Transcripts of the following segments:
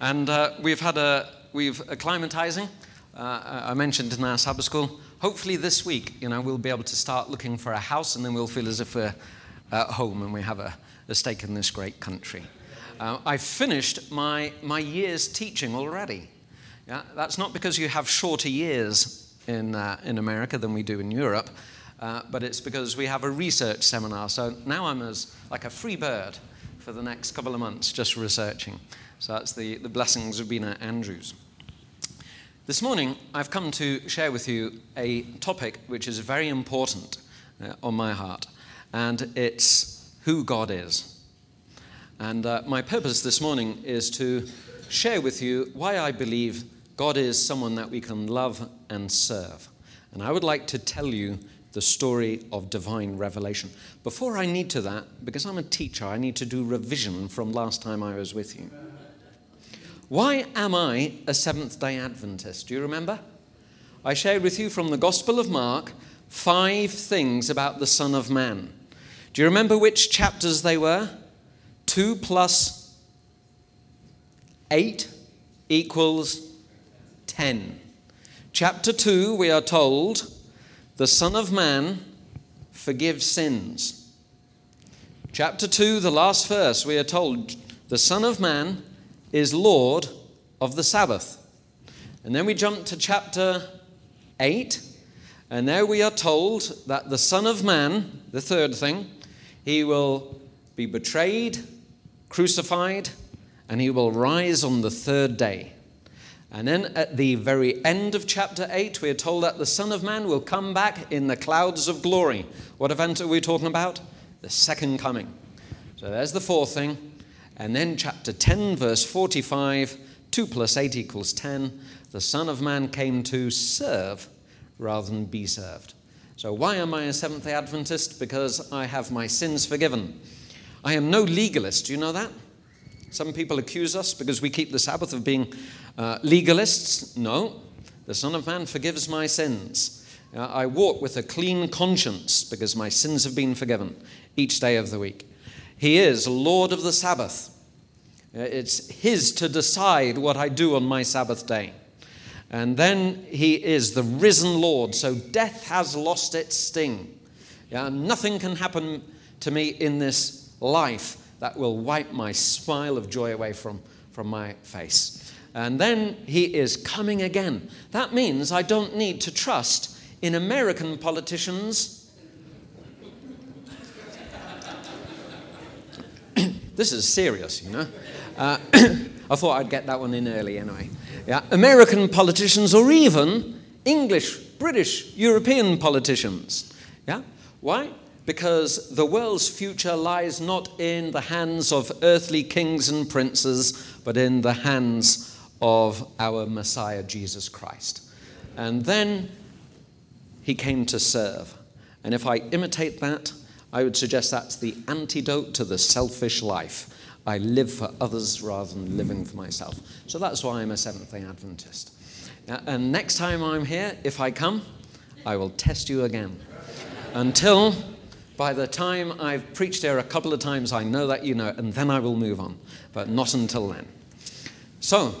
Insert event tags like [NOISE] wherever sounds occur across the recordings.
And uh, we've had a, we've acclimatizing. Uh, I mentioned in our Sabbath school. Hopefully this week, you know, we'll be able to start looking for a house and then we'll feel as if we're at home and we have a, a stake in this great country. Uh, I've finished my, my year's teaching already. Yeah? That's not because you have shorter years in, uh, in America than we do in Europe, uh, but it's because we have a research seminar. So now I'm as like a free bird for the next couple of months just researching. So that's the, the blessings of being at Andrews. This morning, I've come to share with you a topic which is very important uh, on my heart, and it's who God is. And uh, my purpose this morning is to share with you why I believe God is someone that we can love and serve. And I would like to tell you the story of divine revelation. Before I need to that, because I'm a teacher, I need to do revision from last time I was with you. Why am I a Seventh day Adventist? Do you remember? I shared with you from the Gospel of Mark five things about the Son of Man. Do you remember which chapters they were? Two plus eight equals ten. Chapter 2, we are told, the Son of Man forgives sins. Chapter 2, the last verse, we are told, the Son of Man is Lord of the Sabbath. And then we jump to chapter 8, and there we are told that the Son of Man, the third thing, he will be betrayed, crucified, and he will rise on the third day. And then at the very end of chapter 8, we are told that the Son of Man will come back in the clouds of glory. What event are we talking about? The second coming. So there's the fourth thing. And then, chapter 10, verse 45 2 plus 8 equals 10. The Son of Man came to serve rather than be served. So, why am I a Seventh day Adventist? Because I have my sins forgiven. I am no legalist. Do you know that? Some people accuse us because we keep the Sabbath of being uh, legalists. No, the Son of Man forgives my sins. Uh, I walk with a clean conscience because my sins have been forgiven each day of the week. He is Lord of the Sabbath. Uh, it's His to decide what I do on my Sabbath day. And then He is the risen Lord, so death has lost its sting. Yeah, nothing can happen to me in this life that will wipe my smile of joy away from, from my face. And then He is coming again. That means I don't need to trust in American politicians This is serious, you know. Uh, [COUGHS] I thought I'd get that one in early anyway. Yeah, American politicians or even English, British, European politicians. Yeah, why? Because the world's future lies not in the hands of earthly kings and princes, but in the hands of our Messiah, Jesus Christ. And then he came to serve. And if I imitate that, I would suggest that's the antidote to the selfish life. I live for others rather than living for myself. So that's why I'm a Seventh day Adventist. Uh, and next time I'm here, if I come, I will test you again. Until by the time I've preached here a couple of times, I know that you know, and then I will move on. But not until then. So,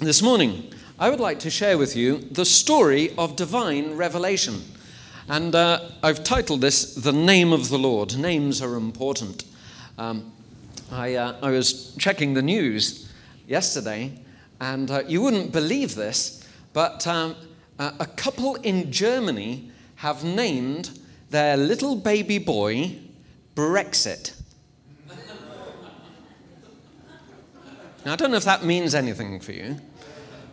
this morning, I would like to share with you the story of divine revelation. And uh, I've titled this The Name of the Lord. Names are important. Um, I, uh, I, was checking the news yesterday, and uh, you wouldn't believe this, but um, a couple in Germany have named their little baby boy Brexit. Now, I don't know if that means anything for you,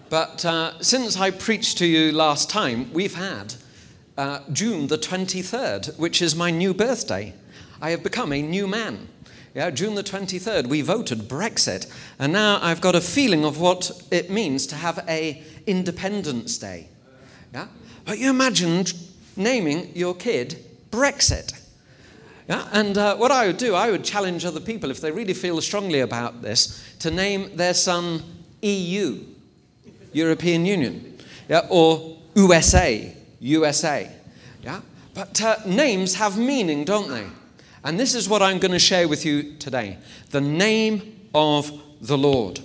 but uh, since I preached to you last time, we've had uh, June the 23rd, which is my new birthday. I have become a new man. Yeah, June the 23rd, we voted Brexit. And now I've got a feeling of what it means to have a Independence Day. Yeah? But you imagined naming your kid Brexit. Yeah? And uh, what I would do, I would challenge other people, if they really feel strongly about this, to name their son EU, European Union, yeah? or USA, USA. Yeah? But uh, names have meaning, don't they? And this is what I'm going to share with you today the name of the Lord.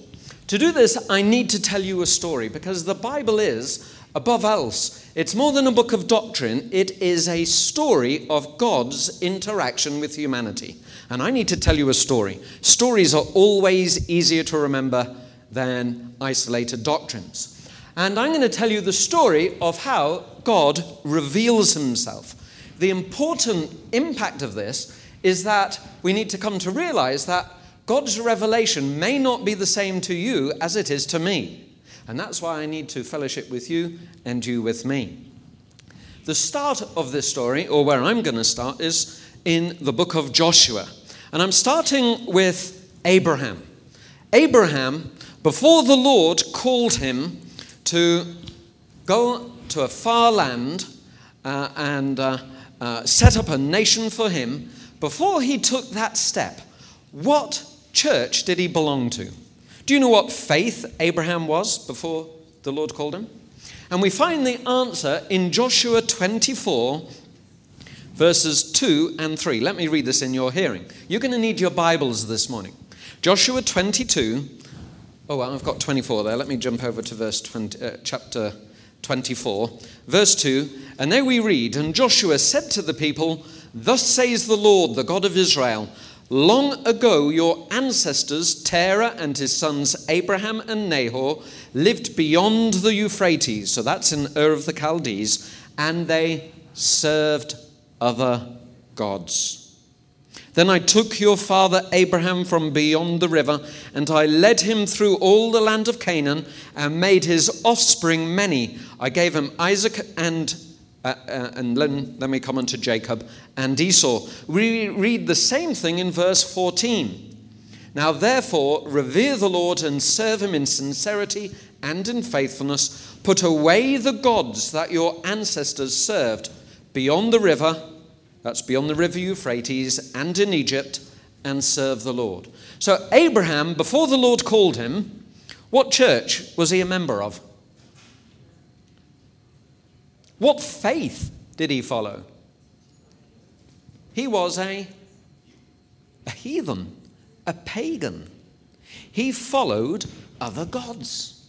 To do this, I need to tell you a story because the Bible is, above else, it's more than a book of doctrine, it is a story of God's interaction with humanity. And I need to tell you a story. Stories are always easier to remember than isolated doctrines. And I'm going to tell you the story of how God reveals himself. The important impact of this is that we need to come to realize that God's revelation may not be the same to you as it is to me. And that's why I need to fellowship with you and you with me. The start of this story, or where I'm going to start, is in the book of Joshua. And I'm starting with Abraham. Abraham, before the Lord called him to go to a far land uh, and uh, uh, set up a nation for him, before he took that step, what church did he belong to? Do you know what faith Abraham was before the Lord called him? And we find the answer in Joshua 24, verses 2 and 3. Let me read this in your hearing. You're going to need your Bibles this morning. Joshua 22. Oh, well, I've got 24 there. Let me jump over to verse 20, uh, chapter 24, verse 2. And there we read And Joshua said to the people, Thus says the Lord, the God of Israel. Long ago, your ancestors, Terah and his sons Abraham and Nahor, lived beyond the Euphrates, so that's in Ur of the Chaldees, and they served other gods. Then I took your father Abraham from beyond the river, and I led him through all the land of Canaan, and made his offspring many. I gave him Isaac and uh, uh, and then, then we come on to Jacob and Esau. We read the same thing in verse 14. Now, therefore, revere the Lord and serve him in sincerity and in faithfulness. Put away the gods that your ancestors served beyond the river, that's beyond the river Euphrates, and in Egypt, and serve the Lord. So, Abraham, before the Lord called him, what church was he a member of? What faith did he follow? He was a, a heathen, a pagan. He followed other gods.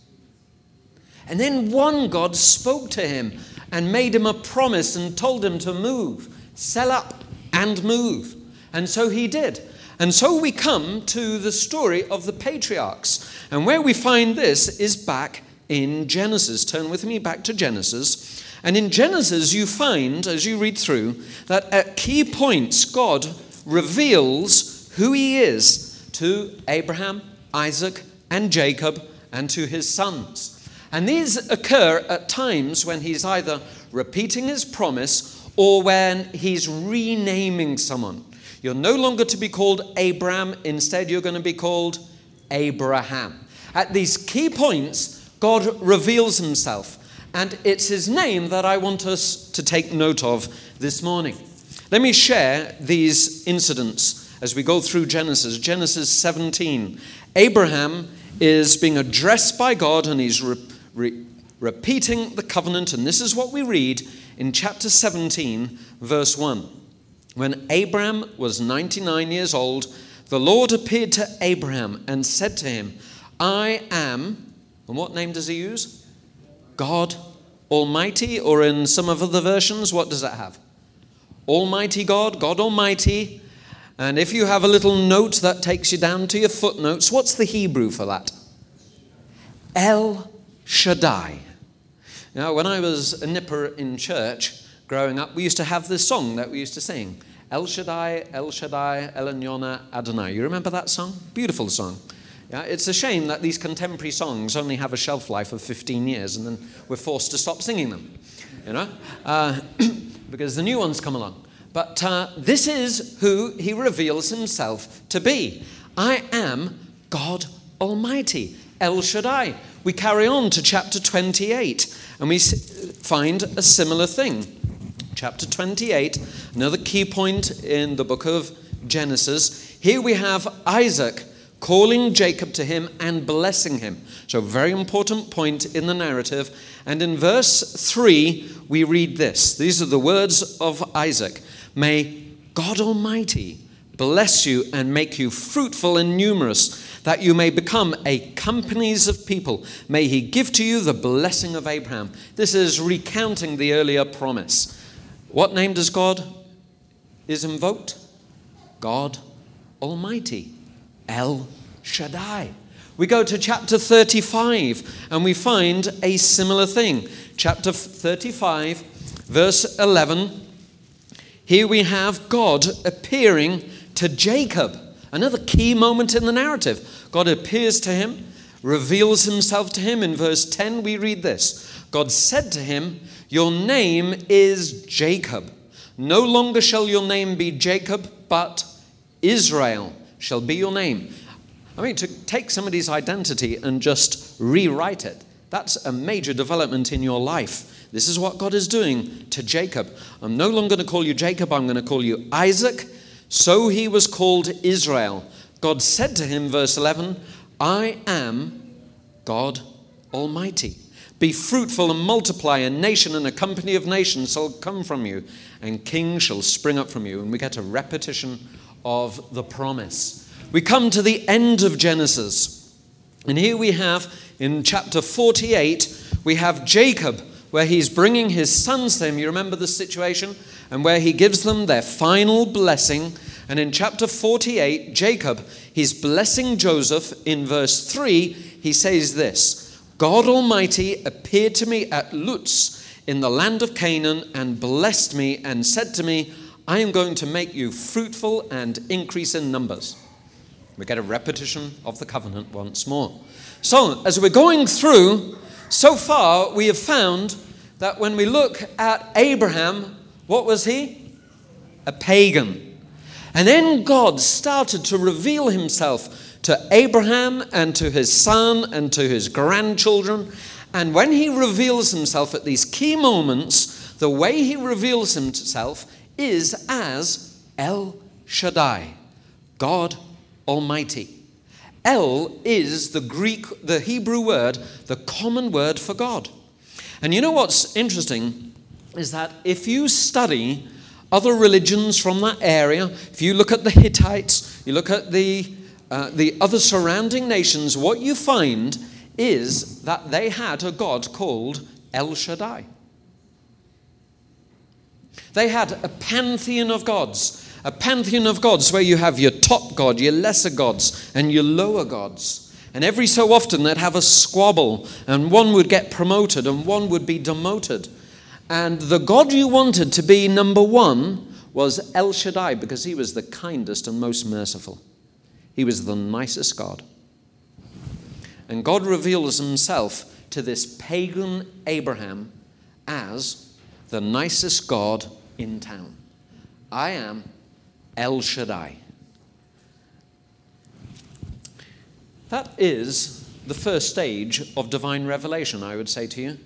And then one God spoke to him and made him a promise and told him to move, sell up and move. And so he did. And so we come to the story of the patriarchs. And where we find this is back in Genesis. Turn with me back to Genesis. And in Genesis, you find, as you read through, that at key points, God reveals who He is to Abraham, Isaac, and Jacob, and to his sons. And these occur at times when He's either repeating His promise or when He's renaming someone. You're no longer to be called Abram, instead, you're going to be called Abraham. At these key points, God reveals Himself. And it's his name that I want us to take note of this morning. Let me share these incidents as we go through Genesis. Genesis 17. Abraham is being addressed by God and he's re- re- repeating the covenant. And this is what we read in chapter 17, verse 1. When Abraham was 99 years old, the Lord appeared to Abraham and said to him, I am, and what name does he use? God Almighty, or in some of other versions, what does it have? Almighty God, God Almighty. And if you have a little note that takes you down to your footnotes, what's the Hebrew for that? El Shaddai. Now, when I was a nipper in church growing up, we used to have this song that we used to sing El Shaddai, El Shaddai, El Elyon Adonai. You remember that song? Beautiful song. Yeah, it's a shame that these contemporary songs only have a shelf life of 15 years and then we're forced to stop singing them, you know, uh, [CLEARS THROAT] because the new ones come along. But uh, this is who he reveals himself to be. I am God Almighty, El Shaddai. We carry on to chapter 28 and we find a similar thing. Chapter 28, another key point in the book of Genesis. Here we have Isaac calling Jacob to him and blessing him. So, very important point in the narrative. And in verse 3, we read this These are the words of Isaac May God Almighty bless you and make you fruitful and numerous, that you may become a companies of people. May he give to you the blessing of Abraham. This is recounting the earlier promise. What name does God is invoked? God Almighty, El Shaddai. We go to chapter 35 and we find a similar thing. Chapter 35, verse 11. Here we have God appearing to Jacob. Another key moment in the narrative. God appears to him, reveals himself to him. In verse 10, we read this God said to him, Your name is Jacob. No longer shall your name be Jacob, but Israel shall be your name. I mean, to take somebody's identity and just rewrite it, that's a major development in your life. This is what God is doing to Jacob. I'm no longer going to call you Jacob, I'm going to call you Isaac. So he was called Israel. God said to him, verse 11, I am God Almighty. Be fruitful and multiply, a nation and a company of nations shall come from you, and kings shall spring up from you. And we get a repetition of the promise. We come to the end of Genesis. And here we have in chapter 48, we have Jacob, where he's bringing his sons to him. You remember the situation? And where he gives them their final blessing. And in chapter 48, Jacob, he's blessing Joseph. In verse 3, he says this God Almighty appeared to me at Luz in the land of Canaan and blessed me and said to me, I am going to make you fruitful and increase in numbers. We get a repetition of the covenant once more. So, as we're going through, so far we have found that when we look at Abraham, what was he? A pagan. And then God started to reveal himself to Abraham and to his son and to his grandchildren. And when he reveals himself at these key moments, the way he reveals himself is as El Shaddai, God Almighty. El is the Greek, the Hebrew word, the common word for God. And you know what's interesting is that if you study other religions from that area, if you look at the Hittites, you look at the, uh, the other surrounding nations, what you find is that they had a God called El Shaddai. They had a pantheon of gods, a pantheon of gods where you have your top god, your lesser gods, and your lower gods. And every so often they'd have a squabble, and one would get promoted and one would be demoted. And the God you wanted to be number one was El Shaddai because he was the kindest and most merciful. He was the nicest God. And God reveals himself to this pagan Abraham as the nicest God in town. I am El Shaddai. That is the first stage of divine revelation, I would say to you.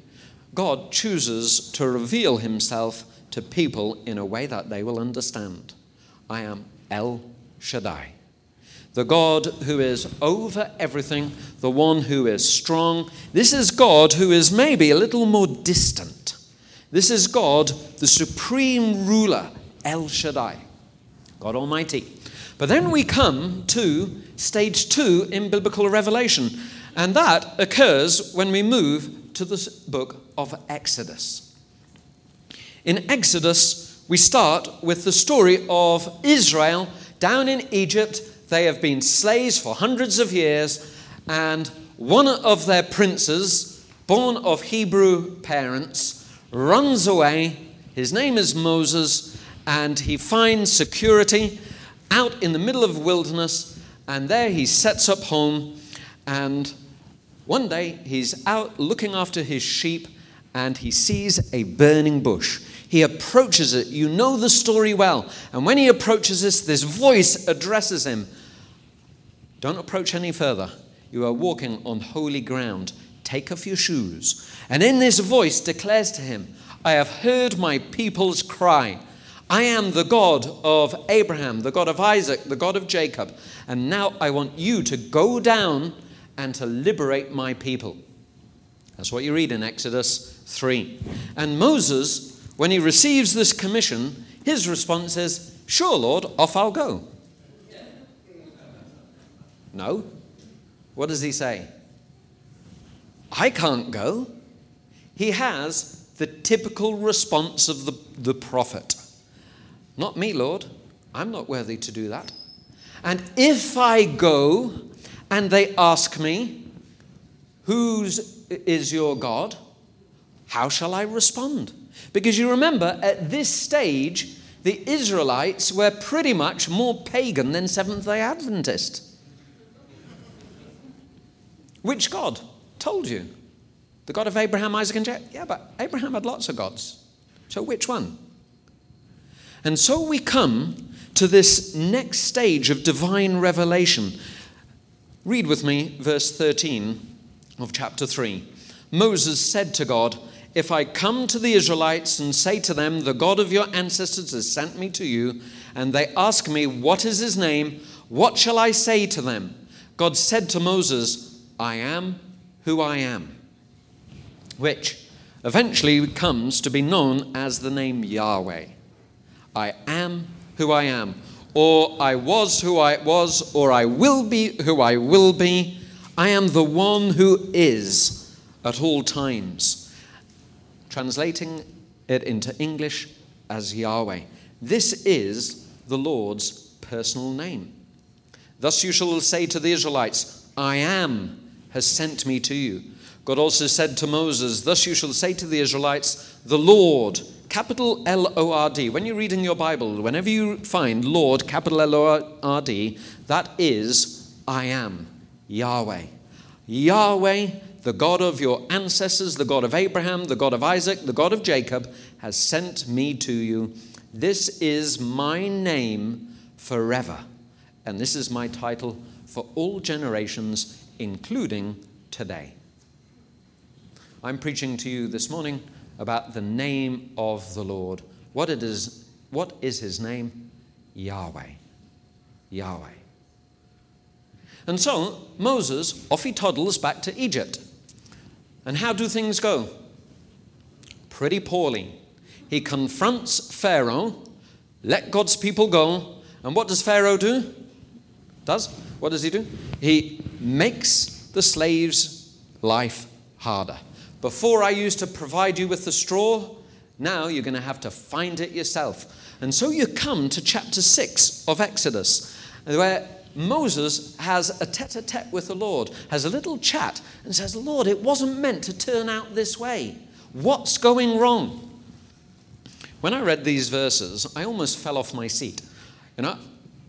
God chooses to reveal himself to people in a way that they will understand. I am El Shaddai. The God who is over everything, the one who is strong. This is God who is maybe a little more distant this is God, the supreme ruler, El Shaddai, God Almighty. But then we come to stage two in biblical revelation, and that occurs when we move to the book of Exodus. In Exodus, we start with the story of Israel down in Egypt. They have been slaves for hundreds of years, and one of their princes, born of Hebrew parents, runs away. His name is Moses, and he finds security out in the middle of the wilderness, and there he sets up home. And one day he's out looking after his sheep, and he sees a burning bush. He approaches it. You know the story well. And when he approaches this, this voice addresses him Don't approach any further. You are walking on holy ground. Take off your shoes. And in this voice declares to him, I have heard my people's cry. I am the God of Abraham, the God of Isaac, the God of Jacob. And now I want you to go down and to liberate my people. That's what you read in Exodus 3. And Moses, when he receives this commission, his response is, Sure, Lord, off I'll go. No. What does he say? I can't go. He has the typical response of the, the prophet Not me, Lord. I'm not worthy to do that. And if I go and they ask me, Whose is your God? How shall I respond? Because you remember, at this stage, the Israelites were pretty much more pagan than Seventh day Adventist. Which God? Told you. The God of Abraham, Isaac, and Jacob. Yeah, but Abraham had lots of gods. So which one? And so we come to this next stage of divine revelation. Read with me verse 13 of chapter 3. Moses said to God, If I come to the Israelites and say to them, The God of your ancestors has sent me to you, and they ask me, What is his name? What shall I say to them? God said to Moses, I am who I am, which eventually comes to be known as the name Yahweh. I am who I am, or I was who I was, or I will be who I will be. I am the one who is at all times. Translating it into English as Yahweh. This is the Lord's personal name. Thus you shall say to the Israelites, I am has sent me to you. God also said to Moses, Thus you shall say to the Israelites, The Lord, capital L O R D. When you're reading your Bible, whenever you find Lord, capital L O R D, that is I am, Yahweh. Yahweh, the God of your ancestors, the God of Abraham, the God of Isaac, the God of Jacob, has sent me to you. This is my name forever. And this is my title for all generations, including today. I'm preaching to you this morning about the name of the Lord. What it is, what is his name? Yahweh. Yahweh. And so Moses off he toddles back to Egypt. And how do things go? Pretty poorly. He confronts Pharaoh, let God's people go, and what does Pharaoh do? Does? What does he do? He makes the slave's life harder. Before I used to provide you with the straw, now you're going to have to find it yourself. And so you come to chapter 6 of Exodus, where Moses has a tete a tete with the Lord, has a little chat, and says, Lord, it wasn't meant to turn out this way. What's going wrong? When I read these verses, I almost fell off my seat. You know,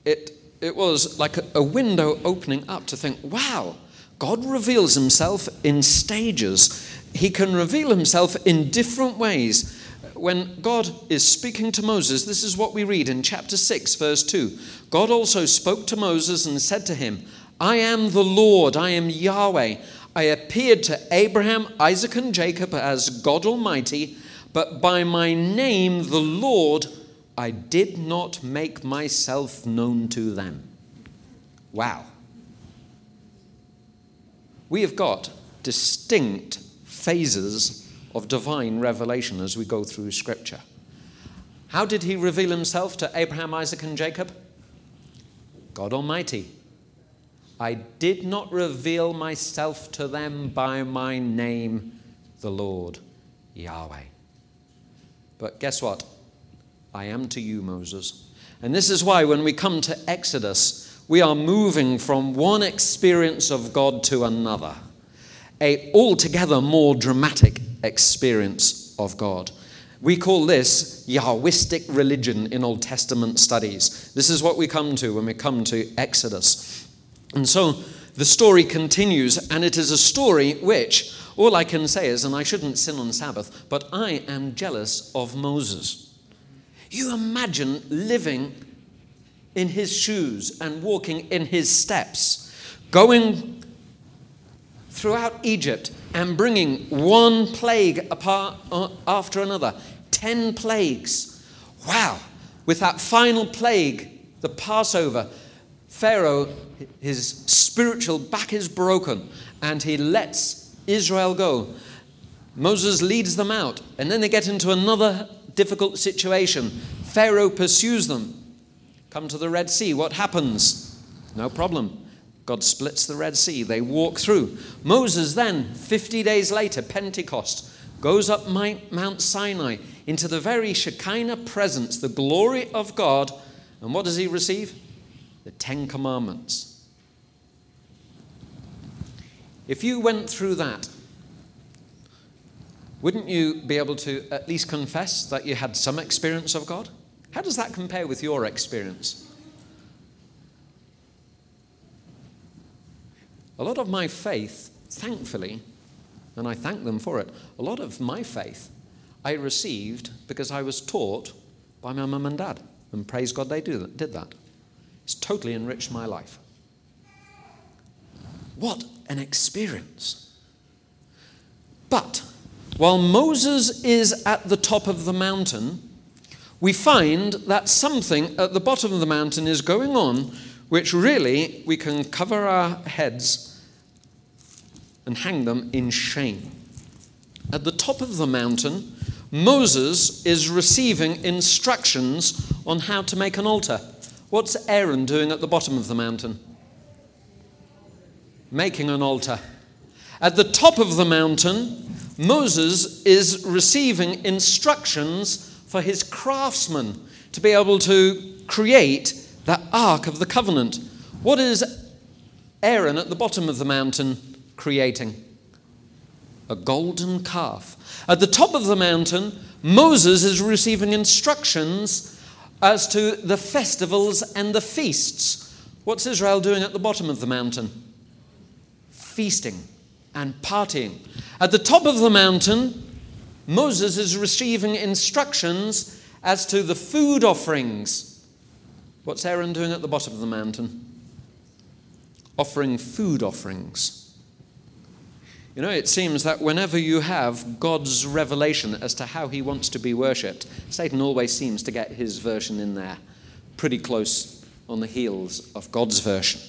it, it was like a, a window opening up to think, wow, God reveals himself in stages. He can reveal himself in different ways. When God is speaking to Moses, this is what we read in chapter 6, verse 2. God also spoke to Moses and said to him, I am the Lord, I am Yahweh. I appeared to Abraham, Isaac, and Jacob as God Almighty, but by my name, the Lord, I did not make myself known to them. Wow we have got distinct phases of divine revelation as we go through Scripture. How did he reveal himself to Abraham, Isaac, and Jacob? God Almighty. I did not reveal myself to them by my name, the Lord Yahweh. But guess what? I am to you, Moses. And this is why when we come to Exodus, we are moving from one experience of God to another, a altogether more dramatic experience of God. We call this Yahwistic religion in Old Testament studies. This is what we come to when we come to Exodus. And so the story continues, and it is a story which, all I can say is, and I shouldn't sin on Sabbath, but I am jealous of Moses. You imagine living in his shoes and walking in his steps, going throughout Egypt and bringing one plague apart, uh, after another. Ten plagues. Wow. With that final plague, the Passover, Pharaoh, his spiritual back is broken and he lets Israel go. Moses leads them out, and then they get into another difficult situation. Pharaoh pursues them. Come to the Red Sea. What happens? No problem. God splits the Red Sea. They walk through. Moses then, 50 days later, Pentecost, goes up Mount Sinai into the very Shekinah presence, the glory of God. And what does he receive? The Ten Commandments. If you went through that, wouldn't you be able to at least confess that you had some experience of God? How does that compare with your experience? A lot of my faith, thankfully, and I thank them for it, a lot of my faith I received because I was taught by my mum and dad. And praise God they do that, did that. It's totally enriched my life. What an experience. But while Moses is at the top of the mountain, we find that something at the bottom of the mountain is going on which really we can cover our heads and hang them in shame. At the top of the mountain, Moses is receiving instructions on how to make an altar. What's Aaron doing at the bottom of the mountain? Making an altar. At the top of the mountain, Moses is receiving instructions for his craftsmen to be able to create that Ark of the Covenant. What is Aaron at the bottom of the mountain creating? A golden calf. At the top of the mountain, Moses is receiving instructions as to the festivals and the feasts. What's Israel doing at the bottom of the mountain? Feasting and partying. At the top of the mountain, Moses is receiving instructions as to the food offerings What's Aaron doing at the bottom of the mountain? Offering food offerings. You know, it seems that whenever you have God's revelation as to how he wants to be worshipped, Satan always seems to get his version in there, pretty close on the heels of God's version.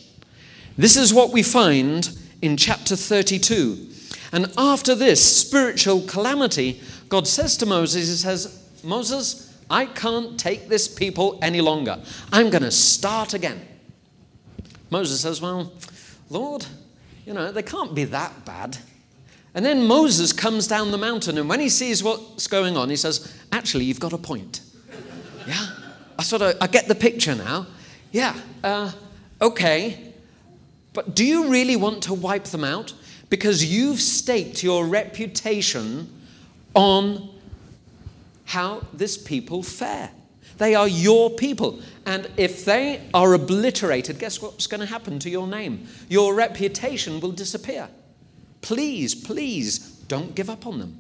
This is what we find in chapter 32. And after this spiritual calamity, God says to Moses, He says, Moses, I can't take this people any longer. I'm going to start again. Moses says, Well, Lord, you know, they can't be that bad. And then Moses comes down the mountain, and when he sees what's going on, he says, Actually, you've got a point. [LAUGHS] yeah? I sort of I get the picture now. Yeah, uh, okay. But do you really want to wipe them out? Because you've staked your reputation on how this people fare. They are your people. And if they are obliterated, guess what's going to happen to your name? Your reputation will disappear. Please, please don't give up on them.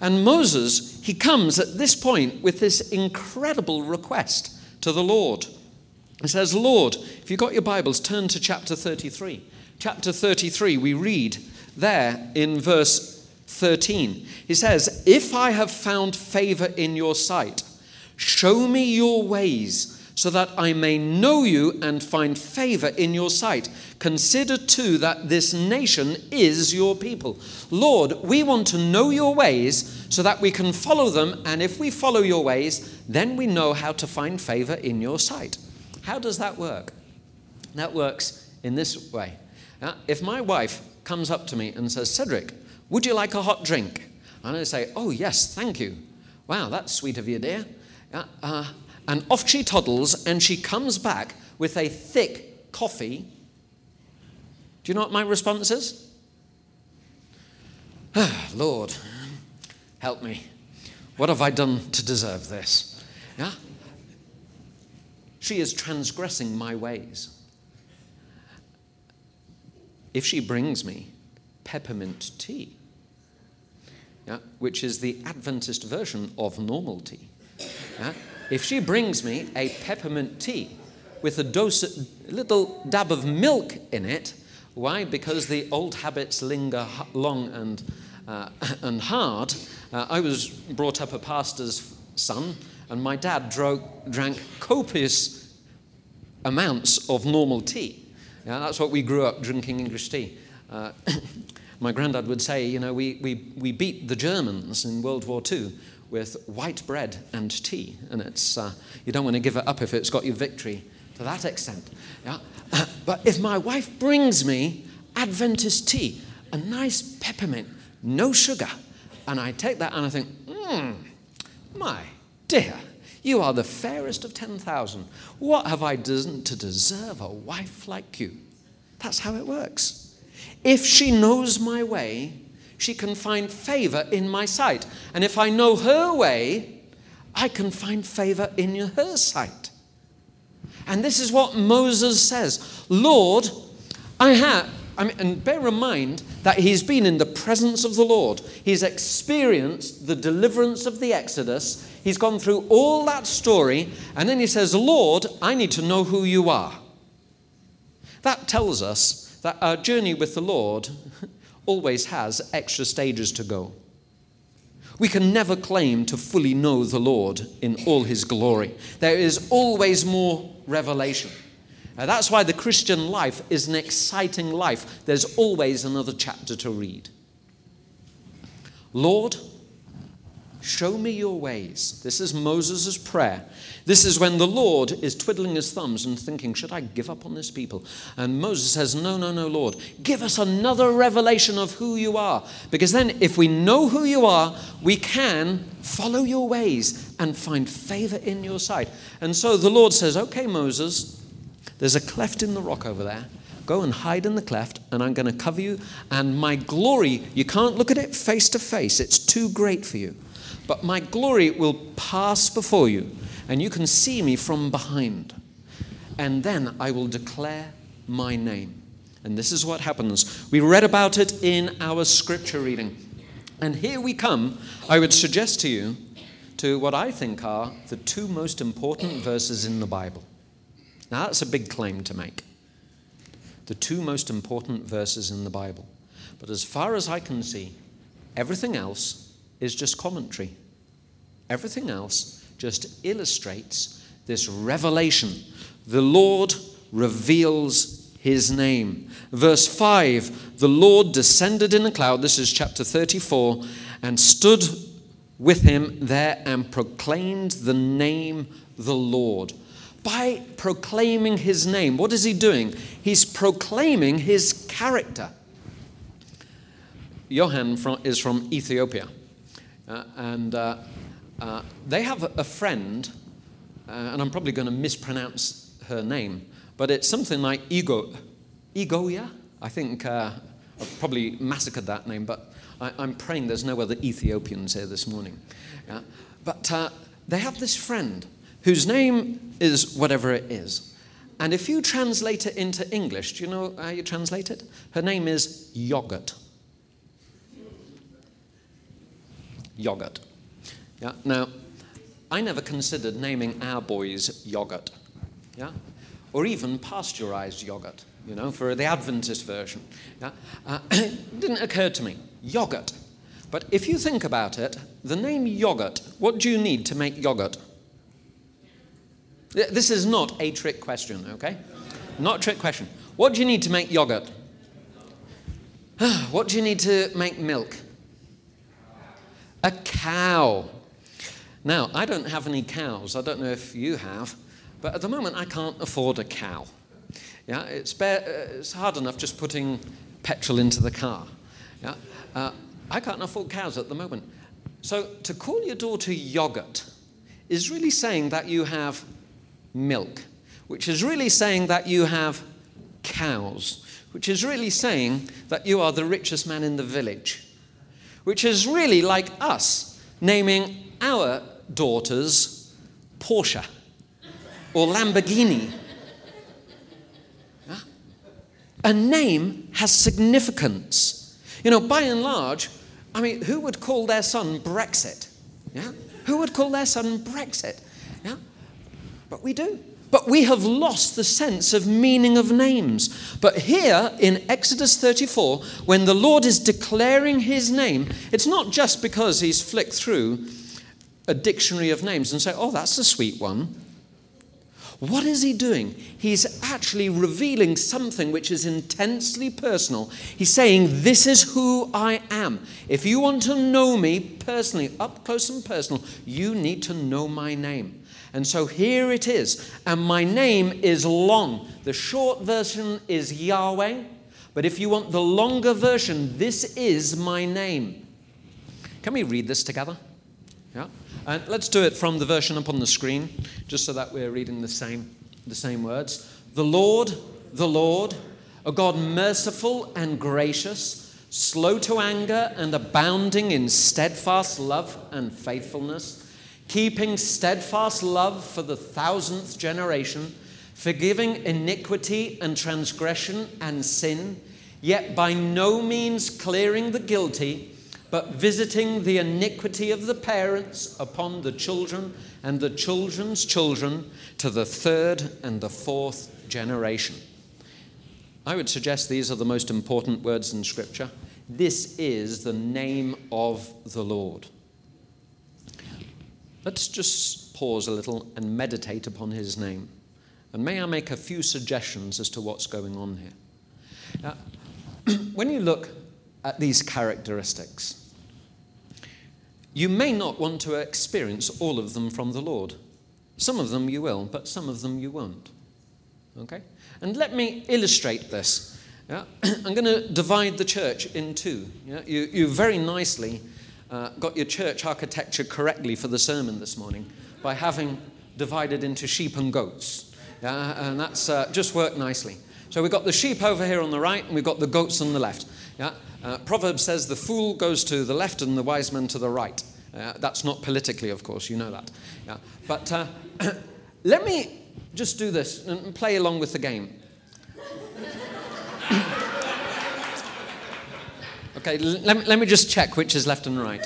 And Moses, he comes at this point with this incredible request to the Lord. He says, Lord, if you've got your Bibles, turn to chapter 33. Chapter 33, we read there in verse 13. He says, If I have found favor in your sight, show me your ways so that I may know you and find favor in your sight. Consider too that this nation is your people. Lord, we want to know your ways so that we can follow them, and if we follow your ways, then we know how to find favor in your sight. How does that work? That works in this way. Uh, if my wife comes up to me and says, Cedric, would you like a hot drink? And I say, Oh, yes, thank you. Wow, that's sweet of you, dear. Uh, uh, and off she toddles, and she comes back with a thick coffee. Do you know what my response is? [SIGHS] Lord, help me. What have I done to deserve this? Yeah? She is transgressing my ways. If she brings me peppermint tea, yeah, which is the Adventist version of normal tea. Yeah? If she brings me a peppermint tea with a dose, a little dab of milk in it, why? Because the old habits linger long and, uh, [LAUGHS] and hard. Uh, I was brought up a pastor's son, and my dad dro- drank copious amounts of normal tea. Yeah, that's what we grew up drinking English tea. Uh, my granddad would say, you know, we, we, we beat the Germans in World War II with white bread and tea. And it's, uh, you don't want to give it up if it's got you victory to that extent. Yeah? but if my wife brings me Adventist tea, a nice peppermint, no sugar, and I take that and I think, hmm, my dear, you are the fairest of 10,000. What have I done to deserve a wife like you? That's how it works. If she knows my way, she can find favor in my sight. And if I know her way, I can find favor in her sight. And this is what Moses says Lord, I have. I mean, and bear in mind that he's been in the presence of the Lord. He's experienced the deliverance of the Exodus. He's gone through all that story. And then he says, Lord, I need to know who you are. That tells us that our journey with the Lord always has extra stages to go. We can never claim to fully know the Lord in all his glory. There is always more revelation. Uh, that's why the Christian life is an exciting life. There's always another chapter to read. Lord, Show me your ways. This is Moses' prayer. This is when the Lord is twiddling his thumbs and thinking, Should I give up on this people? And Moses says, No, no, no, Lord. Give us another revelation of who you are. Because then, if we know who you are, we can follow your ways and find favor in your sight. And so the Lord says, Okay, Moses, there's a cleft in the rock over there. Go and hide in the cleft, and I'm going to cover you. And my glory, you can't look at it face to face, it's too great for you. But my glory will pass before you, and you can see me from behind. And then I will declare my name. And this is what happens. We read about it in our scripture reading. And here we come, I would suggest to you, to what I think are the two most important verses in the Bible. Now, that's a big claim to make. The two most important verses in the Bible. But as far as I can see, everything else is just commentary. Everything else just illustrates this revelation. The Lord reveals his name. Verse 5 The Lord descended in a cloud, this is chapter 34, and stood with him there and proclaimed the name the Lord. By proclaiming his name, what is he doing? He's proclaiming his character. Johan is from Ethiopia. Uh, and uh, uh, they have a, friend, and I'm probably going to mispronounce her name, but it's something like Ego, Egoya. I think I've probably massacred that name, but I, am praying there's no other Ethiopians here this morning. Yeah? But uh, they have this friend whose name is whatever it is. And if you translate it into English, do you know how you translate it? Her name is Yogurt. Yogurt. Yeah? Now, I never considered naming our boys yogurt, yeah? or even pasteurized yogurt, you know, for the Adventist version. Yeah? Uh, it [CLEARS THROAT] didn't occur to me. Yogurt. But if you think about it, the name yogurt, what do you need to make yogurt? This is not a trick question, okay? Not a trick question. What do you need to make yogurt? [SIGHS] what do you need to make milk? A cow. Now, I don't have any cows. I don't know if you have, but at the moment I can't afford a cow. Yeah, it's, bare, uh, it's hard enough just putting petrol into the car. Yeah, uh, I can't afford cows at the moment. So to call your daughter yogurt is really saying that you have milk, which is really saying that you have cows, which is really saying that you are the richest man in the village which is really like us naming our daughters Porsche or Lamborghini. A name has significance. You know, by and large, I mean, who would call their son Brexit? Yeah? Who would call their son Brexit? Yeah? But we do. But we have lost the sense of meaning of names. But here in Exodus 34, when the Lord is declaring his name, it's not just because he's flicked through a dictionary of names and say, oh, that's a sweet one. What is he doing? He's actually revealing something which is intensely personal. He's saying, This is who I am. If you want to know me personally, up close and personal, you need to know my name. And so here it is. And my name is long. The short version is Yahweh. But if you want the longer version, this is my name. Can we read this together? Yeah. And let's do it from the version up on the screen, just so that we're reading the same, the same words. The Lord, the Lord, a God merciful and gracious, slow to anger and abounding in steadfast love and faithfulness, keeping steadfast love for the thousandth generation, forgiving iniquity and transgression and sin, yet by no means clearing the guilty but visiting the iniquity of the parents upon the children and the children's children to the third and the fourth generation. I would suggest these are the most important words in Scripture. This is the name of the Lord. Let's just pause a little and meditate upon his name. And may I make a few suggestions as to what's going on here? Now, [CLEARS THROAT] when you look at these characteristics, you may not want to experience all of them from the Lord. Some of them you will, but some of them you won't. Okay? And let me illustrate this. Yeah? [CLEARS THROAT] I'm going to divide the church in two. Yeah? You, you very nicely uh, got your church architecture correctly for the sermon this morning by having divided into sheep and goats. Yeah? And that's uh, just worked nicely. So we've got the sheep over here on the right, and we've got the goats on the left. Yeah? Uh, Proverbs says the fool goes to the left and the wise man to the right. Uh, that's not politically, of course, you know that. Yeah? But uh, let me just do this and play along with the game. Okay, let me, let me just check which is left and right.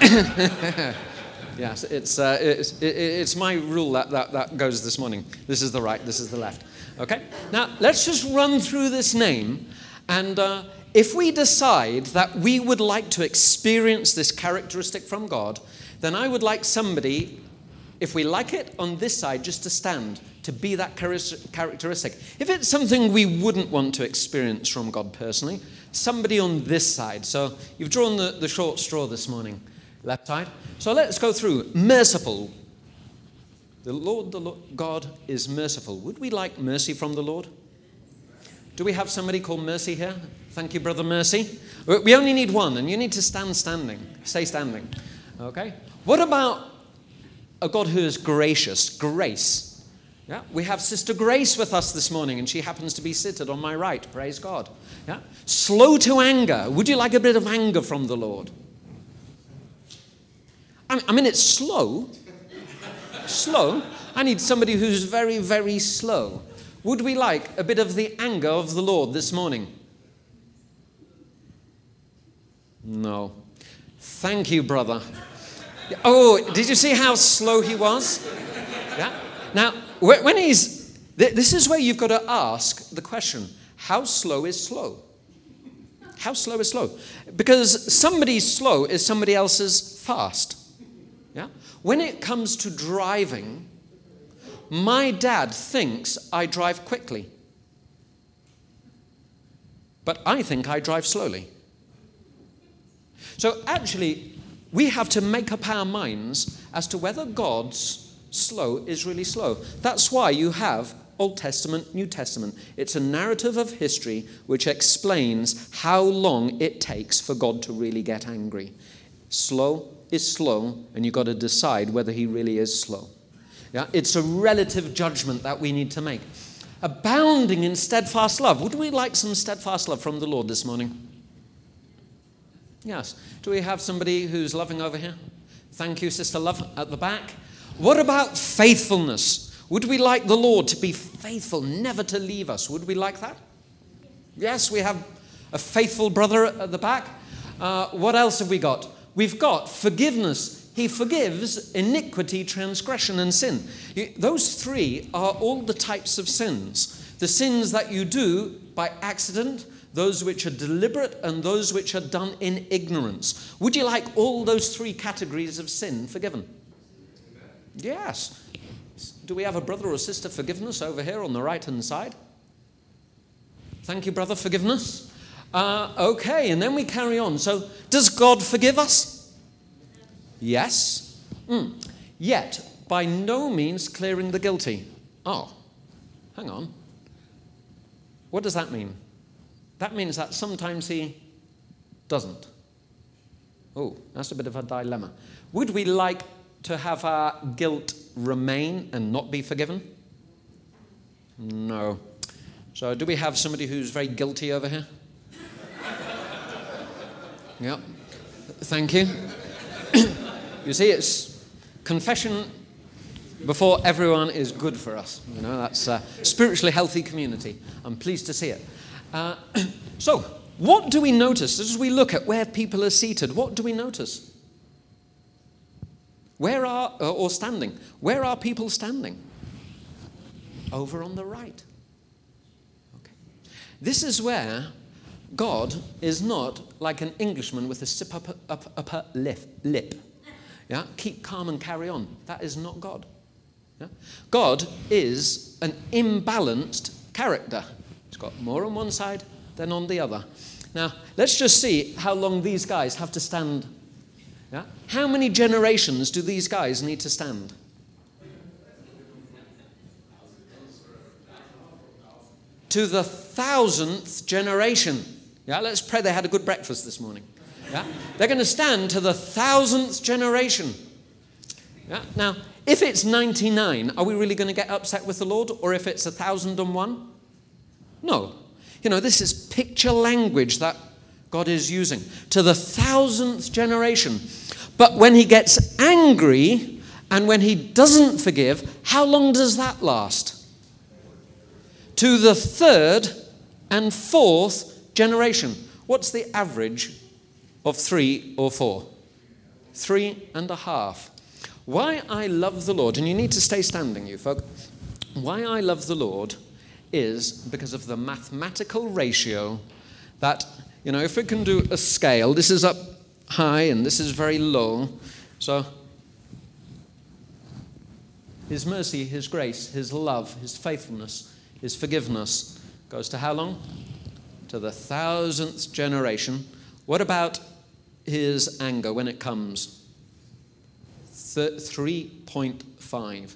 [COUGHS] yes, it's, uh, it's, it's my rule that, that, that goes this morning. This is the right, this is the left. Okay? Now, let's just run through this name. And uh, if we decide that we would like to experience this characteristic from God, then I would like somebody if we like it, on this side, just to stand, to be that characteristic. If it's something we wouldn't want to experience from God personally, somebody on this side. So you've drawn the, the short straw this morning, left side. So let's go through. Merciful. The Lord, the Lord, God is merciful. Would we like mercy from the Lord? Do we have somebody called Mercy here? Thank you, Brother Mercy. We only need one, and you need to stand standing. Stay standing. Okay? What about a God who is gracious, grace. Yeah? We have Sister Grace with us this morning, and she happens to be seated on my right. Praise God. Yeah? Slow to anger. Would you like a bit of anger from the Lord? I mean, it's slow. slow. I need somebody who's very, very slow. Would we like a bit of the anger of the Lord this morning? No. Thank you, brother. Oh, did you see how slow he was? Yeah. Now, when he's, this is where you've got to ask the question how slow is slow? How slow is slow? Because somebody's slow is somebody else's fast. Yeah? When it comes to driving, my dad thinks I drive quickly. But I think I drive slowly. So actually, we have to make up our minds as to whether God's slow is really slow. That's why you have Old Testament, New Testament. It's a narrative of history which explains how long it takes for God to really get angry. Slow is slow, and you've got to decide whether he really is slow. Yeah? It's a relative judgment that we need to make. Abounding in steadfast love. Would we like some steadfast love from the Lord this morning? Yes. Do we have somebody who's loving over here? Thank you, Sister Love, at the back. What about faithfulness? Would we like the Lord to be faithful, never to leave us? Would we like that? Yes, we have a faithful brother at the back. Uh, what else have we got? We've got forgiveness. He forgives iniquity, transgression, and sin. Those three are all the types of sins. The sins that you do by accident, those which are deliberate, and those which are done in ignorance. Would you like all those three categories of sin forgiven? Yes. Do we have a brother or sister forgiveness over here on the right hand side? Thank you, brother, forgiveness. Uh, okay, and then we carry on. So, does God forgive us? Yes. Mm. Yet, by no means clearing the guilty. Oh, hang on. What does that mean? That means that sometimes he doesn't. Oh, that's a bit of a dilemma. Would we like to have our guilt remain and not be forgiven? No. So, do we have somebody who's very guilty over here? [LAUGHS] yep. Thank you. [COUGHS] you see, it's confession before everyone is good for us. You know, that's a spiritually healthy community. I'm pleased to see it. Uh, [COUGHS] so, what do we notice as we look at where people are seated? What do we notice? Where are, uh, or standing, where are people standing? Over on the right. Okay. This is where God is not like an Englishman with a sip up, up upper lip. lip. Yeah? Keep calm and carry on. That is not God. Yeah? God is an imbalanced character. He's got more on one side than on the other. Now, let's just see how long these guys have to stand. Yeah? How many generations do these guys need to stand? To the thousandth generation. Yeah, let's pray they had a good breakfast this morning. Yeah? They're going to stand to the thousandth generation. Yeah? Now, if it's 99, are we really going to get upset with the Lord? Or if it's 1001? No. You know, this is picture language that God is using. To the thousandth generation. But when he gets angry and when he doesn't forgive, how long does that last? To the third and fourth generation. What's the average of three or four? Three and a half. Why I love the Lord, and you need to stay standing, you folk. Why I love the Lord is because of the mathematical ratio that, you know, if we can do a scale, this is up high and this is very low. So, His mercy, His grace, His love, His faithfulness, His forgiveness goes to how long? To the thousandth generation. What about His anger when it comes? 3.5.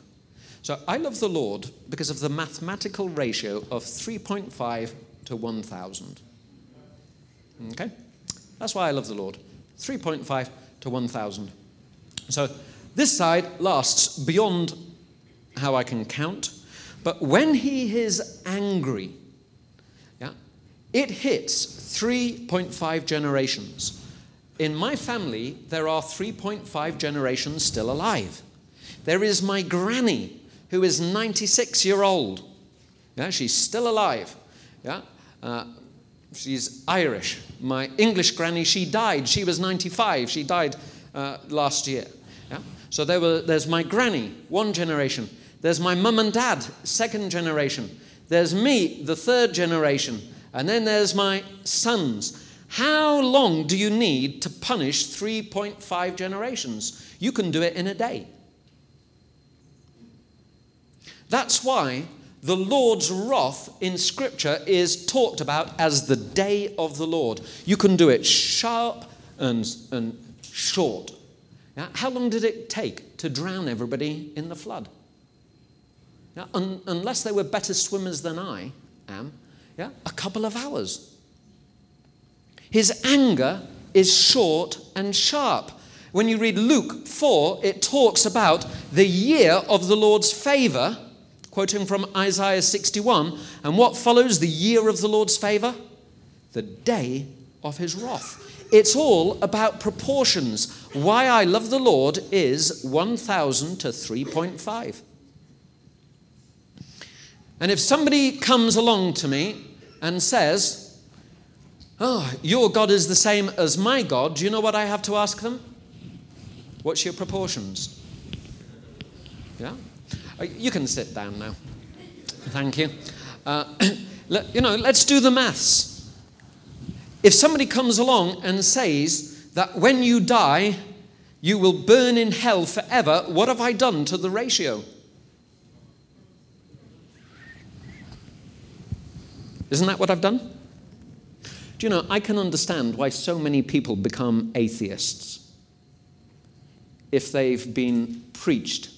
So I love the Lord because of the mathematical ratio of 3.5 to 1,000. Okay? That's why I love the Lord. 3.5 to 1,000. So this side lasts beyond how I can count, but when he is angry, yeah, it hits 3.5 generations. In my family, there are 3.5 generations still alive. There is my granny, who is 96 year old. Yeah, she's still alive. Yeah, uh, she's Irish. My English granny, she died. She was 95. She died uh, last year. Yeah? So there were, there's my granny, one generation. There's my mum and dad, second generation. There's me, the third generation. And then there's my sons. How long do you need to punish 3.5 generations? You can do it in a day. That's why the Lord's wrath in Scripture is talked about as the day of the Lord. You can do it sharp and, and short. Now, how long did it take to drown everybody in the flood? Now, un, unless they were better swimmers than I am, yeah, a couple of hours. His anger is short and sharp. When you read Luke 4, it talks about the year of the Lord's favor, quoting from Isaiah 61. And what follows the year of the Lord's favor? The day of his wrath. It's all about proportions. Why I love the Lord is 1,000 to 3.5. And if somebody comes along to me and says, Oh, your God is the same as my God. Do you know what I have to ask them? What's your proportions? Yeah? Uh, you can sit down now. Thank you. Uh, [CLEARS THROAT] you know, let's do the maths. If somebody comes along and says that when you die, you will burn in hell forever, what have I done to the ratio? Isn't that what I've done? Do you know, I can understand why so many people become atheists if they've been preached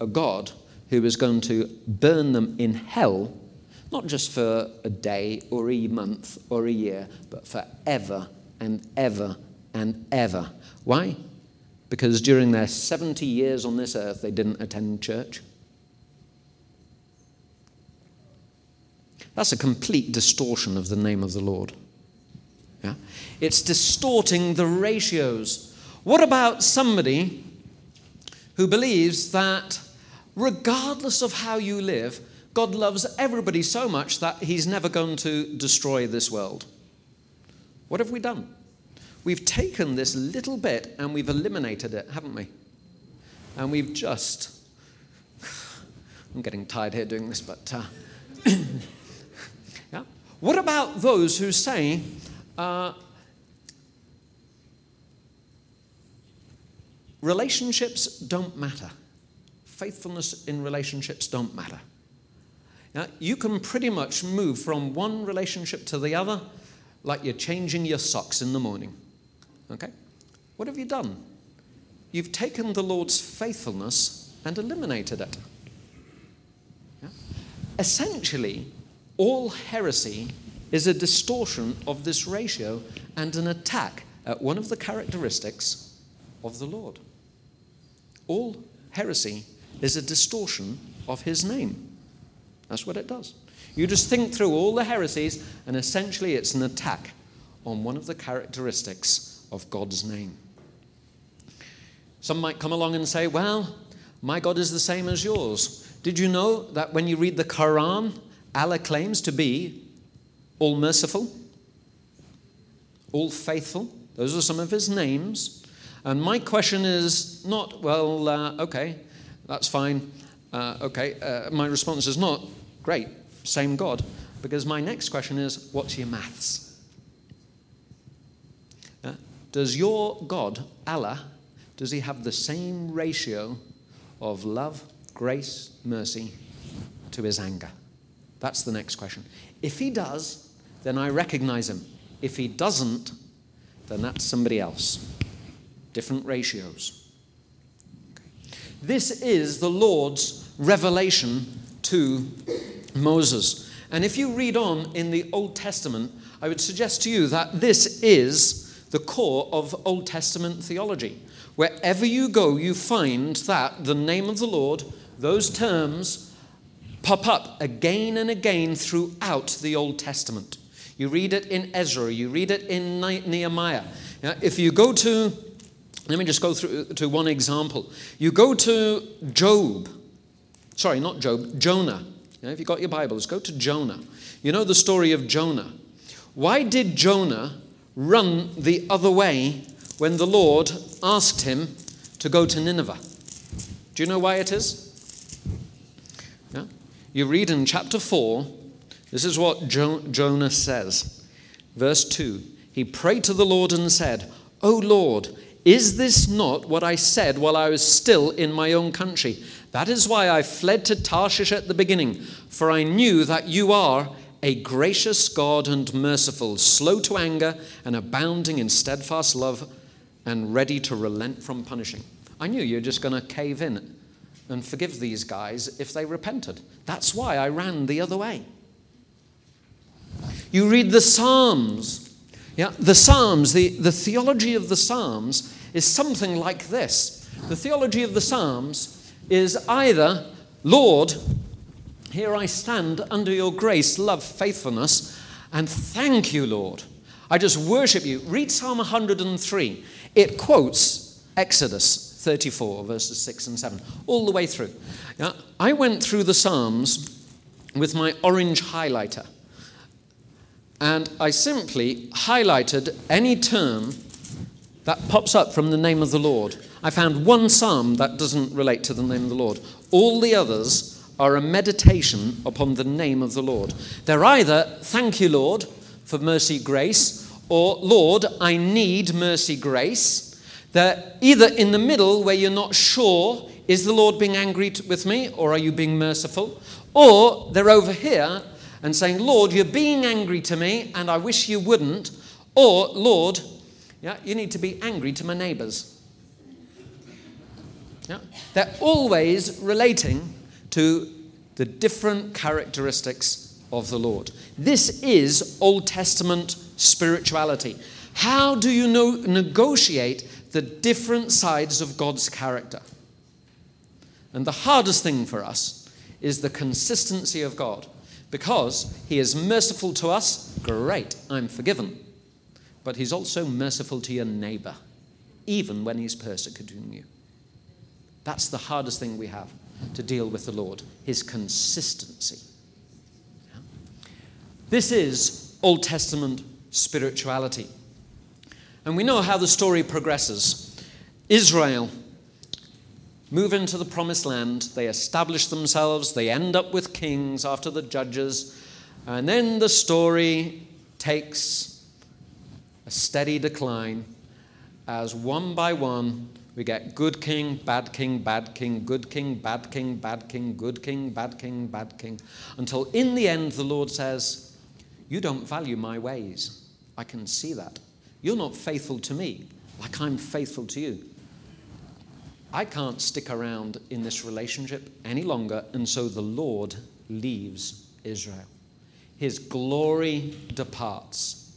a God who is going to burn them in hell, not just for a day or a month or a year, but forever and ever and ever. Why? Because during their 70 years on this earth, they didn't attend church. That's a complete distortion of the name of the Lord. Yeah? It's distorting the ratios. What about somebody who believes that regardless of how you live, God loves everybody so much that he's never going to destroy this world? What have we done? We've taken this little bit and we've eliminated it, haven't we? And we've just. [SIGHS] I'm getting tired here doing this, but. Uh, [COUGHS] yeah? What about those who say, uh, relationships don't matter? Faithfulness in relationships don't matter. Now, you can pretty much move from one relationship to the other like you're changing your socks in the morning. Okay? What have you done? You've taken the Lord's faithfulness and eliminated it. Yeah? Essentially, all heresy is a distortion of this ratio and an attack at one of the characteristics of the Lord. All heresy is a distortion of his name. That's what it does. You just think through all the heresies, and essentially it's an attack on one of the characteristics of God's name. Some might come along and say, Well, my God is the same as yours. Did you know that when you read the Quran, Allah claims to be all merciful, all faithful? Those are some of his names. And my question is not, well, uh, okay, that's fine. Uh, okay, uh, my response is not, great, same God. Because my next question is, what's your maths? Does your God, Allah, does he have the same ratio of love, grace, mercy to his anger? That's the next question. If he does, then I recognize him. If he doesn't, then that's somebody else. Different ratios. This is the Lord's revelation to Moses. And if you read on in the Old Testament, I would suggest to you that this is the core of Old Testament theology. Wherever you go, you find that the name of the Lord, those terms, pop up again and again throughout the Old Testament. You read it in Ezra, you read it in Nehemiah. if you go to, let me just go through to one example. You go to Job, sorry, not Job, Jonah. if you've got your Bibles, go to Jonah. You know the story of Jonah. Why did Jonah run the other way when the Lord asked him to go to Nineveh. Do you know why it is? Yeah? You read in chapter 4, this is what jo- Jonah says. Verse 2 He prayed to the Lord and said, O Lord, is this not what I said while I was still in my own country? That is why I fled to Tarshish at the beginning, for I knew that you are a gracious God and merciful, slow to anger and abounding in steadfast love and ready to relent from punishing. I knew you were just going to cave in and forgive these guys if they repented. That's why I ran the other way. You read the Psalms. Yeah, the Psalms, the, the theology of the Psalms is something like this. The theology of the Psalms is either, Lord, here I stand under your grace, love, faithfulness, and thank you, Lord. I just worship you. Read Psalm 103. It quotes Exodus 34, verses 6 and 7, all the way through. Now, I went through the Psalms with my orange highlighter, and I simply highlighted any term that pops up from the name of the Lord. I found one psalm that doesn't relate to the name of the Lord. All the others are a meditation upon the name of the Lord. They're either, thank you, Lord, for mercy, grace, or Lord, I need mercy, grace. They're either in the middle where you're not sure, is the Lord being angry with me, or are you being merciful? Or they're over here and saying, Lord, you're being angry to me, and I wish you wouldn't. Or, Lord, yeah, you need to be angry to my neighbors. Yeah? They're always relating to the different characteristics of the Lord. This is Old Testament spirituality. How do you negotiate the different sides of God's character? And the hardest thing for us is the consistency of God. Because He is merciful to us, great, I'm forgiven. But He's also merciful to your neighbor, even when He's persecuting you. That's the hardest thing we have to deal with the Lord, His consistency. This is Old Testament spirituality. And we know how the story progresses. Israel move into the promised land, they establish themselves, they end up with kings after the judges, and then the story takes a steady decline as one by one we get good king, bad king, bad king, good king, bad king, bad king, good king, bad king, bad king, until in the end the Lord says, You don't value my ways. I can see that. You're not faithful to me like I'm faithful to you. I can't stick around in this relationship any longer, and so the Lord leaves Israel. His glory departs,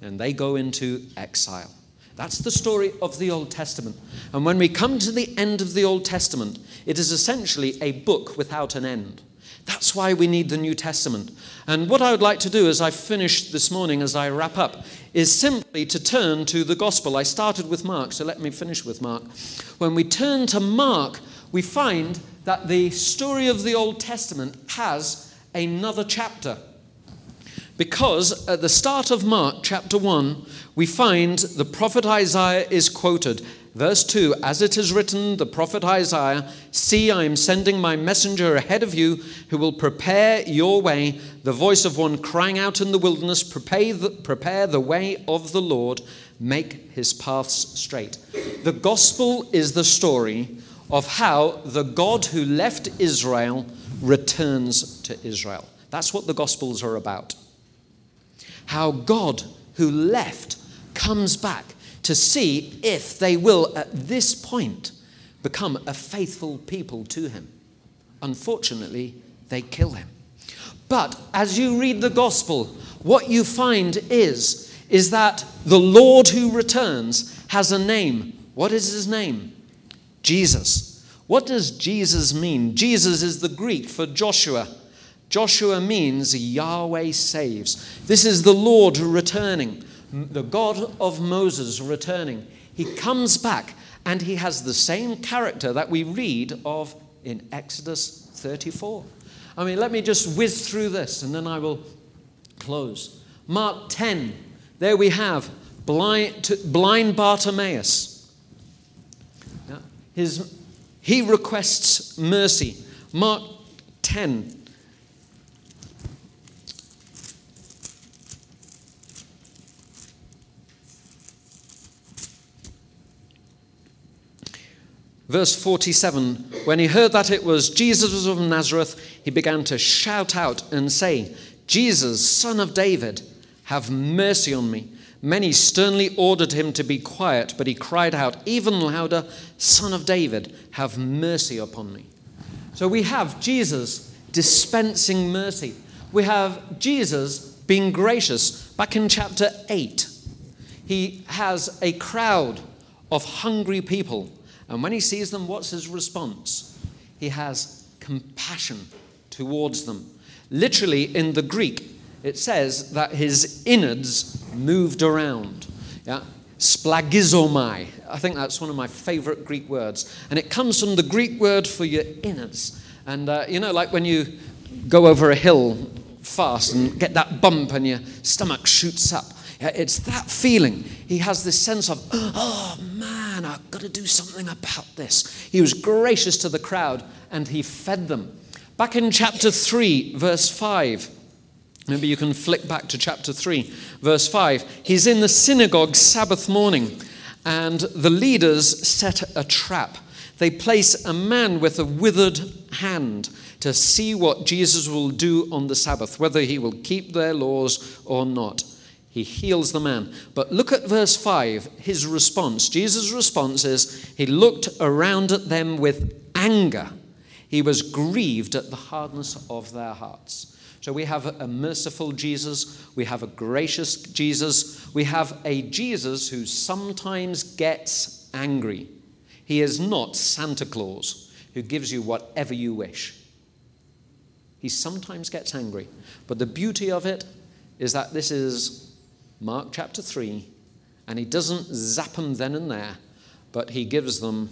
and they go into exile. That's the story of the Old Testament. And when we come to the end of the Old Testament, it is essentially a book without an end. That's why we need the New Testament. And what I would like to do as I finish this morning, as I wrap up, is simply to turn to the gospel. I started with Mark, so let me finish with Mark. When we turn to Mark, we find that the story of the Old Testament has another chapter. Because at the start of Mark chapter 1, we find the prophet Isaiah is quoted Verse 2 As it is written, the prophet Isaiah, See, I am sending my messenger ahead of you who will prepare your way, the voice of one crying out in the wilderness, Prepare the, prepare the way of the Lord, make his paths straight. The gospel is the story of how the God who left Israel returns to Israel. That's what the gospels are about. How God who left comes back to see if they will, at this point, become a faithful people to him. Unfortunately, they kill him. But as you read the gospel, what you find is, is that the Lord who returns has a name. What is his name? Jesus. What does Jesus mean? Jesus is the Greek for Joshua. Joshua means Yahweh saves. This is the Lord returning the God of Moses returning. He comes back and he has the same character that we read of in Exodus 34. I mean, let me just whiz through this and then I will close. Mark 10, there we have blind, blind Bartimaeus. His, he requests mercy. Mark 10, Verse 47 When he heard that it was Jesus of Nazareth, he began to shout out and say, Jesus, son of David, have mercy on me. Many sternly ordered him to be quiet, but he cried out even louder, Son of David, have mercy upon me. So we have Jesus dispensing mercy. We have Jesus being gracious. Back in chapter 8, he has a crowd of hungry people and when he sees them, what's his response? He has compassion towards them. Literally, in the Greek, it says that his innards moved around. Yeah? Splanchnizomai. I think that's one of my favorite Greek words. And it comes from the Greek word for your innards. And uh, you know, like when you go over a hill fast and get that bump and your stomach shoots up. It's that feeling. He has this sense of, oh man, I've got to do something about this. He was gracious to the crowd and he fed them. Back in chapter 3, verse 5, maybe you can flick back to chapter 3, verse 5. He's in the synagogue Sabbath morning and the leaders set a trap. They place a man with a withered hand to see what Jesus will do on the Sabbath, whether he will keep their laws or not. He heals the man. But look at verse 5, his response. Jesus' response is He looked around at them with anger. He was grieved at the hardness of their hearts. So we have a merciful Jesus, we have a gracious Jesus, we have a Jesus who sometimes gets angry. He is not Santa Claus who gives you whatever you wish. He sometimes gets angry. But the beauty of it is that this is Mark chapter 3, and he doesn't zap them then and there, but he gives them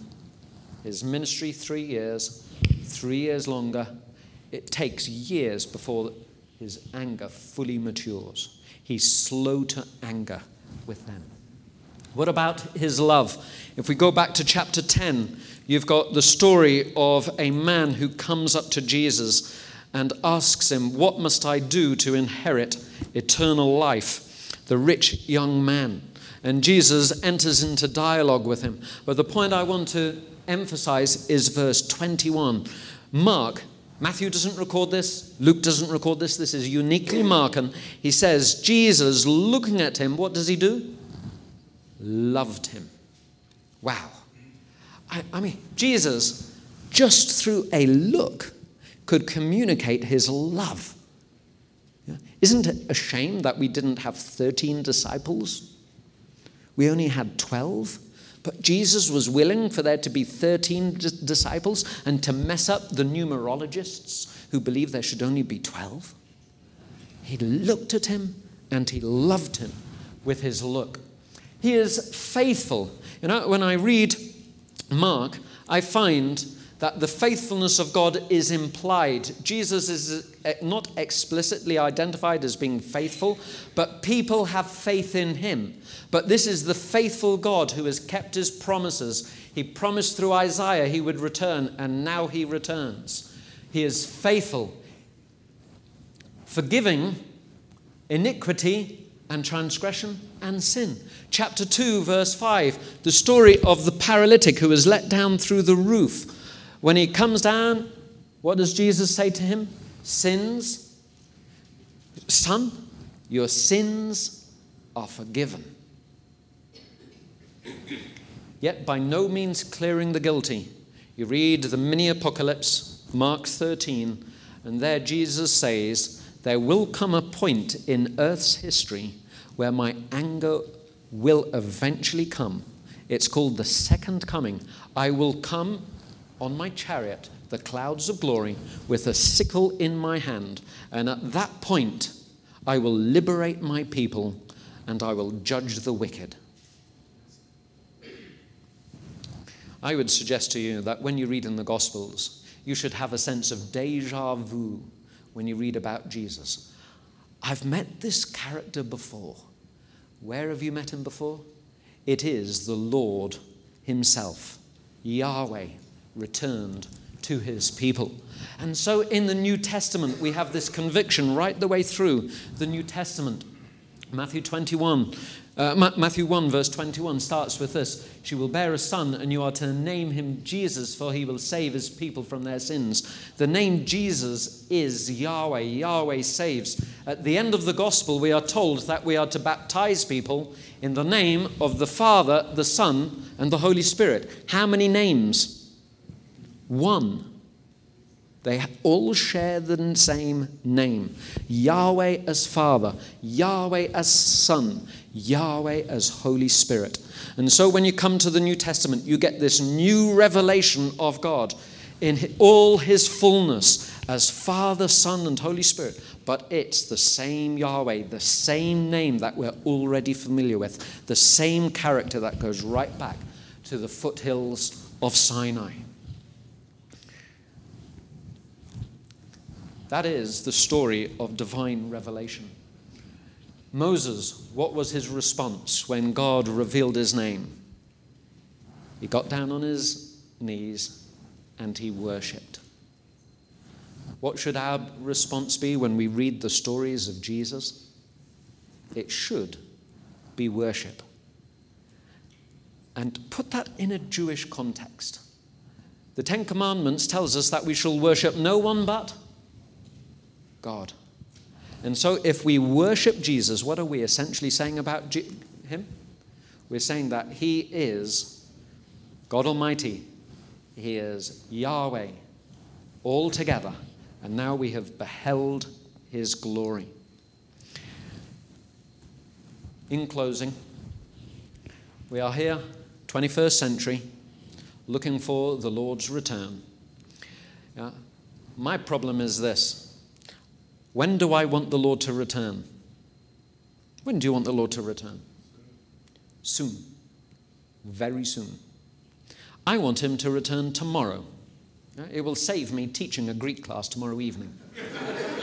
his ministry three years, three years longer. It takes years before his anger fully matures. He's slow to anger with them. What about his love? If we go back to chapter 10, you've got the story of a man who comes up to Jesus and asks him, What must I do to inherit eternal life? The rich young man. And Jesus enters into dialogue with him. But the point I want to emphasize is verse 21. Mark, Matthew doesn't record this, Luke doesn't record this, this is uniquely Mark. And he says, Jesus, looking at him, what does he do? Loved him. Wow. I, I mean, Jesus, just through a look, could communicate his love. Isn't it a shame that we didn't have 13 disciples? We only had 12. But Jesus was willing for there to be 13 disciples and to mess up the numerologists who believe there should only be 12. He looked at him and he loved him with his look. He is faithful. You know, when I read Mark, I find that the faithfulness of God is implied. Jesus is uh, not explicitly identified as being faithful, but people have faith in him. But this is the faithful God who has kept his promises. He promised through Isaiah he would return, and now he returns. He is faithful, forgiving iniquity and transgression and sin. Chapter 2, verse 5, the story of the paralytic who was let down through the roof. When he comes down, what does Jesus say to him? Sins. Son, your sins are forgiven. Yet by no means clearing the guilty. You read the mini apocalypse, Mark 13, and there Jesus says, There will come a point in earth's history where my anger will eventually come. It's called the second coming. I will come on my chariot the clouds of glory with a sickle in my hand. And at that point, I will liberate my people and I will judge the wicked. I would suggest to you that when you read in the Gospels, you should have a sense of deja vu when you read about Jesus. I've met this character before. Where have you met him before? It is the Lord Himself, Yahweh, returned to his people. And so in the New Testament, we have this conviction right the way through the New Testament. Matthew 21, uh, Matthew 1, verse 21 starts with this She will bear a son, and you are to name him Jesus, for he will save his people from their sins. The name Jesus is Yahweh. Yahweh saves. At the end of the gospel, we are told that we are to baptize people in the name of the Father, the Son, and the Holy Spirit. How many names? One. They all share the same name Yahweh as Father, Yahweh as Son, Yahweh as Holy Spirit. And so when you come to the New Testament, you get this new revelation of God in all his fullness as Father, Son, and Holy Spirit. But it's the same Yahweh, the same name that we're already familiar with, the same character that goes right back to the foothills of Sinai. That is the story of divine revelation. Moses, what was his response when God revealed his name? He got down on his knees and he worshipped. What should our response be when we read the stories of Jesus? It should be worship. And put that in a Jewish context. The Ten Commandments tells us that we shall worship no one but God. And so, if we worship Jesus, what are we essentially saying about Je- him? We're saying that he is God Almighty, he is Yahweh altogether, and now we have beheld his glory. In closing, we are here, 21st century, looking for the Lord's return. My problem is this when do I want the Lord to return? When do you want the Lord to return? Soon. Very soon. I want him to return tomorrow. It will save me teaching a Greek class tomorrow evening.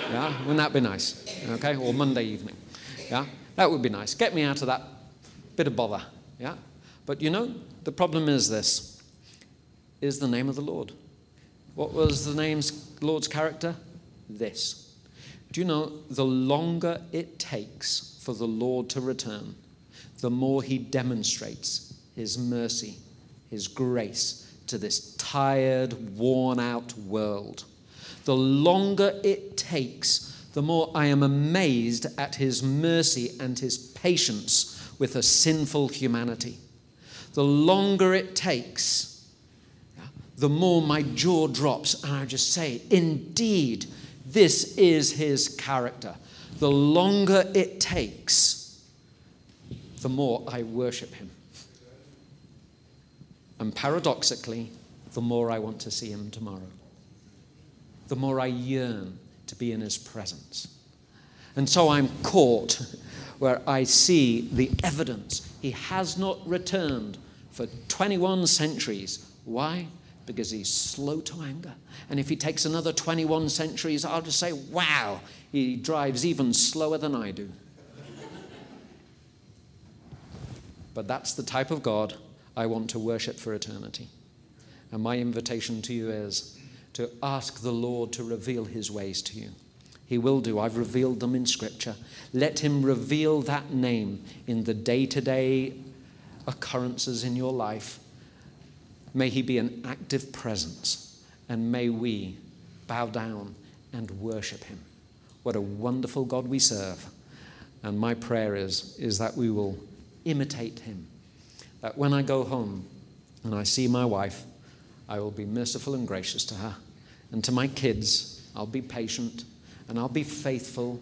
Yeah? Wouldn't that be nice? Okay? Or Monday evening. Yeah? That would be nice. Get me out of that bit of bother. Yeah? But you know, the problem is this is the name of the Lord. What was the name's Lord's character? This. Do you know the longer it takes for the Lord to return, the more he demonstrates his mercy, his grace to this tired, worn out world. The longer it takes, the more I am amazed at his mercy and his patience with a sinful humanity. The longer it takes, the more my jaw drops, and I just say, Indeed, this is his character. The longer it takes, the more I worship him. And paradoxically, the more I want to see him tomorrow. The more I yearn to be in his presence. And so I'm caught where I see the evidence. He has not returned for 21 centuries. Why? Because he's slow to anger. And if he takes another 21 centuries, I'll just say, wow, he drives even slower than I do. but that's the type of God I want to worship for eternity. And my invitation to you is to ask the Lord to reveal his ways to you. He will do. I've revealed them in Scripture. Let him reveal that name in the day to day occurrences in your life May he be an active presence, and may we bow down and worship him. What a wonderful God we serve. And my prayer is, is that we will imitate him. That when I go home and I see my wife, I will be merciful and gracious to her. And to my kids, I'll be patient and I'll be faithful.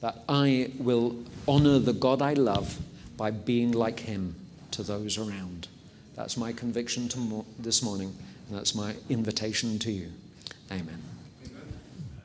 That I will honor the God I love by being like him to those around. That's my conviction mo- this morning, and that's my invitation to you. Amen.